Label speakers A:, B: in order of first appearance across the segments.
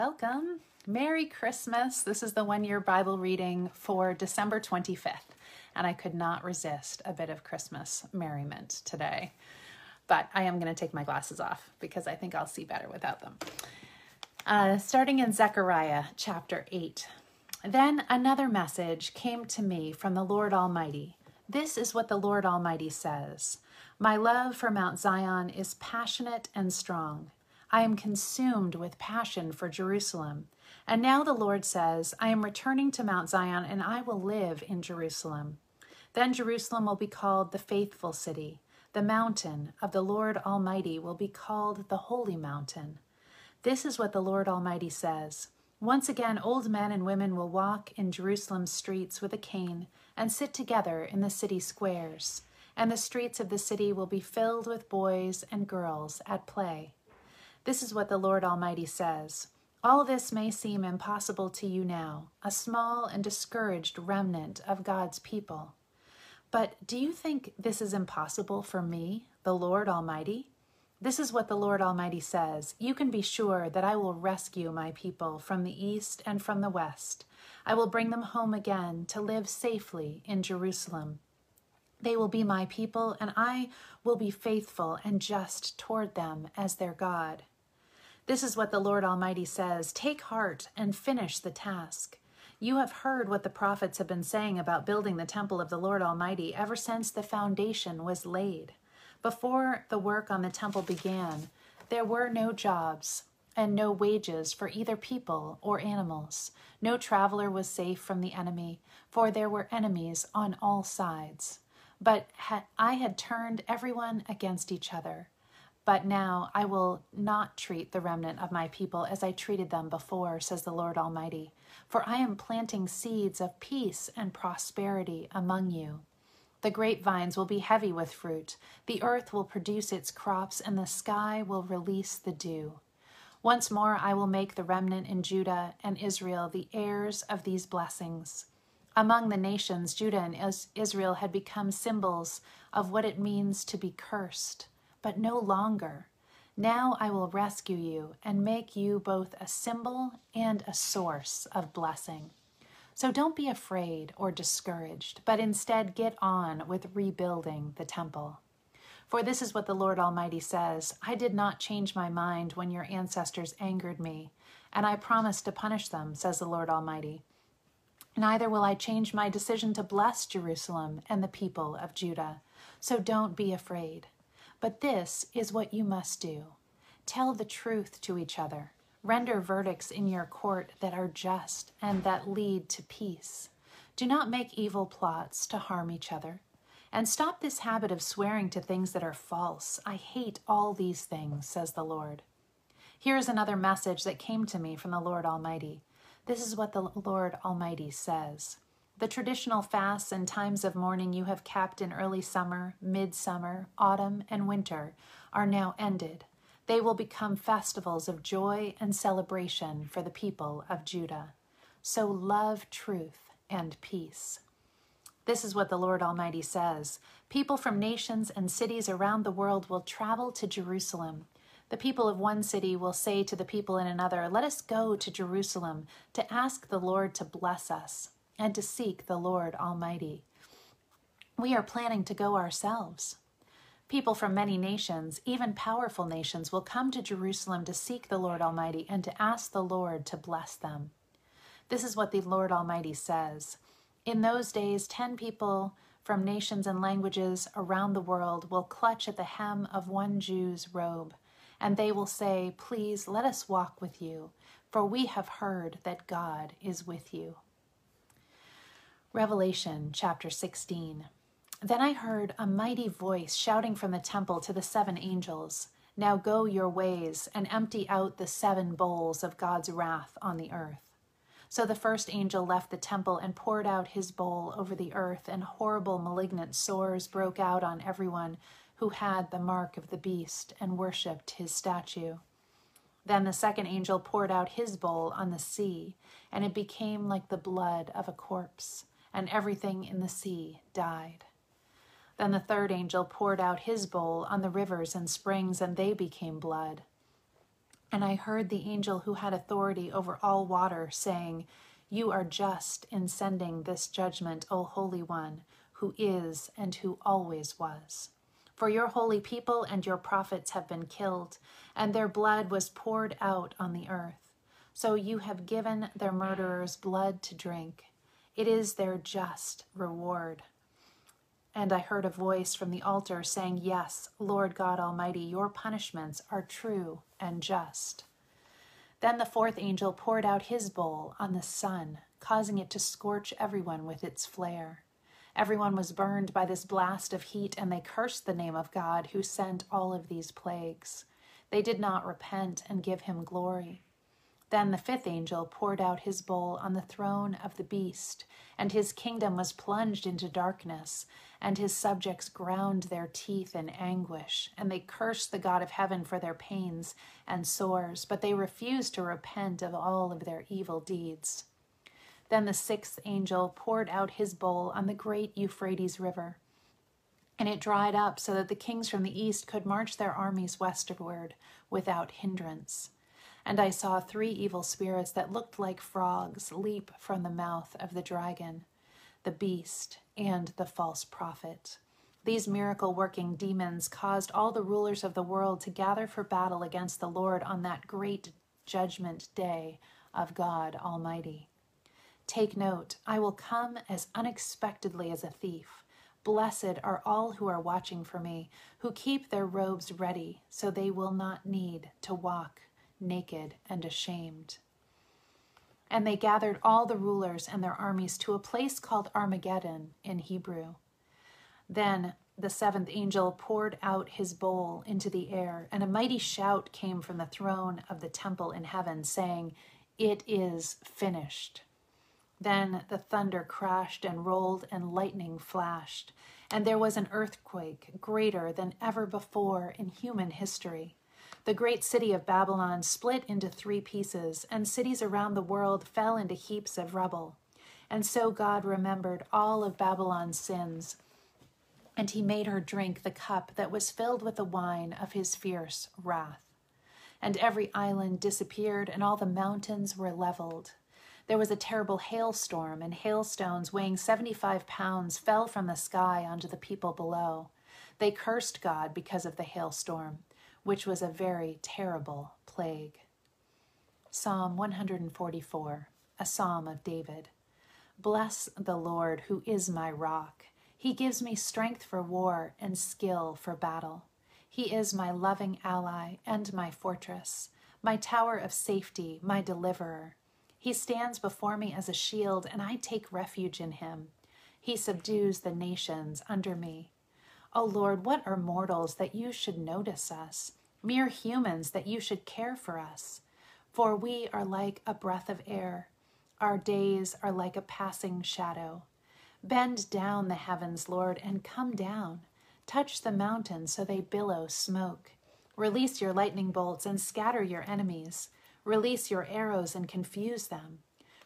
A: Welcome. Merry Christmas. This is the one year Bible reading for December 25th, and I could not resist a bit of Christmas merriment today. But I am going to take my glasses off because I think I'll see better without them. Uh, starting in Zechariah chapter 8. Then another message came to me from the Lord Almighty. This is what the Lord Almighty says My love for Mount Zion is passionate and strong. I am consumed with passion for Jerusalem. And now the Lord says, I am returning to Mount Zion, and I will live in Jerusalem. Then Jerusalem will be called the faithful city. The mountain of the Lord Almighty will be called the holy mountain. This is what the Lord Almighty says. Once again, old men and women will walk in Jerusalem's streets with a cane and sit together in the city squares, and the streets of the city will be filled with boys and girls at play. This is what the Lord Almighty says. All this may seem impossible to you now, a small and discouraged remnant of God's people. But do you think this is impossible for me, the Lord Almighty? This is what the Lord Almighty says You can be sure that I will rescue my people from the east and from the west. I will bring them home again to live safely in Jerusalem. They will be my people, and I will be faithful and just toward them as their God. This is what the Lord Almighty says Take heart and finish the task. You have heard what the prophets have been saying about building the temple of the Lord Almighty ever since the foundation was laid. Before the work on the temple began, there were no jobs and no wages for either people or animals. No traveler was safe from the enemy, for there were enemies on all sides. But I had turned everyone against each other. But now I will not treat the remnant of my people as I treated them before, says the Lord Almighty. For I am planting seeds of peace and prosperity among you. The grapevines will be heavy with fruit, the earth will produce its crops, and the sky will release the dew. Once more I will make the remnant in Judah and Israel the heirs of these blessings. Among the nations, Judah and Israel had become symbols of what it means to be cursed but no longer. Now I will rescue you and make you both a symbol and a source of blessing. So don't be afraid or discouraged, but instead get on with rebuilding the temple. For this is what the Lord Almighty says I did not change my mind when your ancestors angered me, and I promised to punish them, says the Lord Almighty. Neither will I change my decision to bless Jerusalem and the people of Judah. So don't be afraid. But this is what you must do tell the truth to each other, render verdicts in your court that are just and that lead to peace. Do not make evil plots to harm each other. And stop this habit of swearing to things that are false. I hate all these things, says the Lord. Here is another message that came to me from the Lord Almighty. This is what the Lord Almighty says. The traditional fasts and times of mourning you have kept in early summer, midsummer, autumn, and winter are now ended. They will become festivals of joy and celebration for the people of Judah. So love truth and peace. This is what the Lord Almighty says People from nations and cities around the world will travel to Jerusalem. The people of one city will say to the people in another, Let us go to Jerusalem to ask the Lord to bless us and to seek the Lord Almighty. We are planning to go ourselves. People from many nations, even powerful nations, will come to Jerusalem to seek the Lord Almighty and to ask the Lord to bless them. This is what the Lord Almighty says. In those days, ten people from nations and languages around the world will clutch at the hem of one Jew's robe, and they will say, Please let us walk with you, for we have heard that God is with you. Revelation chapter 16. Then I heard a mighty voice shouting from the temple to the seven angels Now go your ways and empty out the seven bowls of God's wrath on the earth. So the first angel left the temple and poured out his bowl over the earth, and horrible malignant sores broke out on everyone who had the mark of the beast and worshipped his statue. Then the second angel poured out his bowl on the sea, and it became like the blood of a corpse, and everything in the sea died. Then the third angel poured out his bowl on the rivers and springs, and they became blood. And I heard the angel who had authority over all water saying, You are just in sending this judgment, O Holy One, who is and who always was. For your holy people and your prophets have been killed, and their blood was poured out on the earth. So you have given their murderers blood to drink. It is their just reward. And I heard a voice from the altar saying, Yes, Lord God Almighty, your punishments are true and just. Then the fourth angel poured out his bowl on the sun, causing it to scorch everyone with its flare. Everyone was burned by this blast of heat, and they cursed the name of God who sent all of these plagues. They did not repent and give him glory. Then the fifth angel poured out his bowl on the throne of the beast, and his kingdom was plunged into darkness, and his subjects ground their teeth in anguish, and they cursed the God of heaven for their pains and sores, but they refused to repent of all of their evil deeds. Then the sixth angel poured out his bowl on the great Euphrates River, and it dried up so that the kings from the east could march their armies westward without hindrance. And I saw three evil spirits that looked like frogs leap from the mouth of the dragon, the beast, and the false prophet. These miracle working demons caused all the rulers of the world to gather for battle against the Lord on that great judgment day of God Almighty. Take note, I will come as unexpectedly as a thief. Blessed are all who are watching for me, who keep their robes ready, so they will not need to walk naked and ashamed. And they gathered all the rulers and their armies to a place called Armageddon in Hebrew. Then the seventh angel poured out his bowl into the air, and a mighty shout came from the throne of the temple in heaven, saying, It is finished. Then the thunder crashed and rolled, and lightning flashed, and there was an earthquake greater than ever before in human history. The great city of Babylon split into three pieces, and cities around the world fell into heaps of rubble. And so God remembered all of Babylon's sins, and he made her drink the cup that was filled with the wine of his fierce wrath. And every island disappeared, and all the mountains were leveled. There was a terrible hailstorm, and hailstones weighing 75 pounds fell from the sky onto the people below. They cursed God because of the hailstorm which was a very terrible plague. Psalm 144, a psalm of David. Bless the Lord, who is my rock. He gives me strength for war and skill for battle. He is my loving ally and my fortress, my tower of safety, my deliverer. He stands before me as a shield, and I take refuge in him. He subdues the nations under me. O Lord, what are mortals that you should notice us, mere humans that you should care for us? For we are like a breath of air, our days are like a passing shadow. Bend down the heavens, Lord, and come down. Touch the mountains so they billow smoke. Release your lightning bolts and scatter your enemies. Release your arrows and confuse them.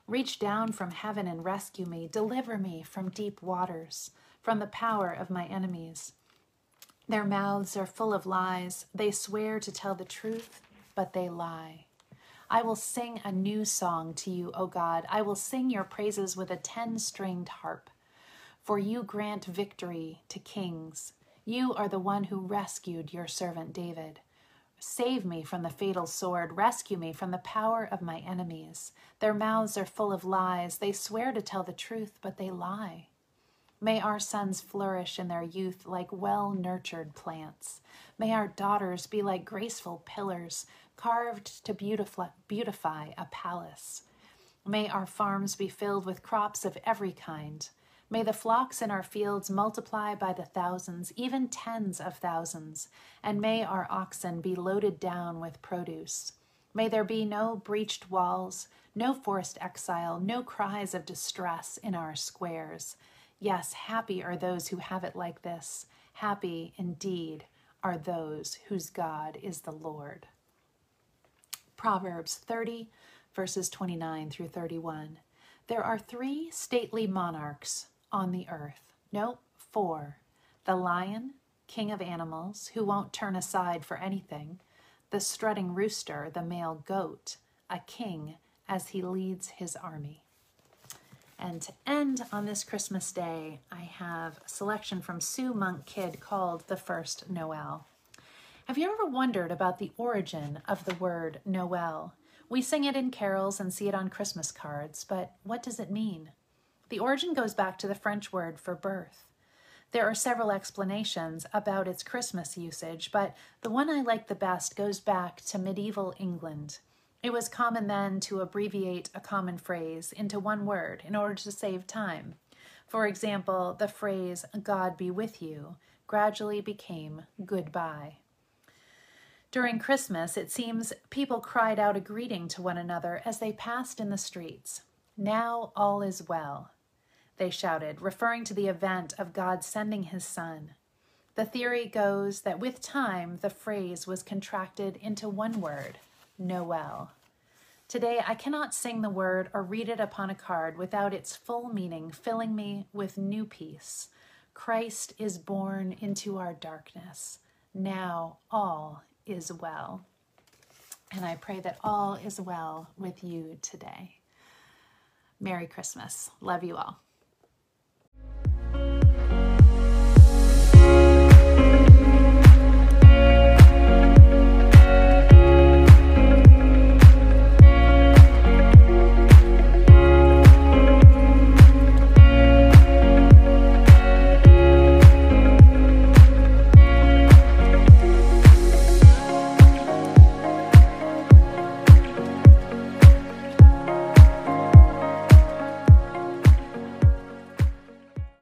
A: Reach down from heaven and rescue me. Deliver me from deep waters from the power of my enemies. Their mouths are full of lies. They swear to tell the truth, but they lie. I will sing a new song to you, O God. I will sing your praises with a ten stringed harp. For you grant victory to kings. You are the one who rescued your servant David. Save me from the fatal sword. Rescue me from the power of my enemies. Their mouths are full of lies. They swear to tell the truth, but they lie. May our sons flourish in their youth like well nurtured plants. May our daughters be like graceful pillars carved to beautify, a palace. May our farms be filled with crops of every kind. May the flocks in our fields multiply by the thousands, even tens of thousands, and may our oxen be loaded down with produce. May there be no breached walls, no forced exile, no cries of distress in our squares. Yes, happy are those who have it like this. Happy indeed are those whose God is the Lord. Proverbs 30, verses 29 through 31. There are three stately monarchs on the earth. No, four. The lion, king of animals, who won't turn aside for anything. The strutting rooster, the male goat, a king as he leads his army. And to end on this Christmas day, I have a selection from Sue Monk Kidd called The First Noel. Have you ever wondered about the origin of the word Noel? We sing it in carols and see it on Christmas cards, but what does it mean? The origin goes back to the French word for birth. There are several explanations about its Christmas usage, but the one I like the best goes back to medieval England. It was common then to abbreviate a common phrase into one word in order to save time. For example, the phrase, God be with you, gradually became goodbye. During Christmas, it seems people cried out a greeting to one another as they passed in the streets. Now all is well, they shouted, referring to the event of God sending his Son. The theory goes that with time, the phrase was contracted into one word Noel. Today, I cannot sing the word or read it upon a card without its full meaning filling me with new peace. Christ is born into our darkness. Now all is well. And I pray that all is well with you today. Merry Christmas. Love you all.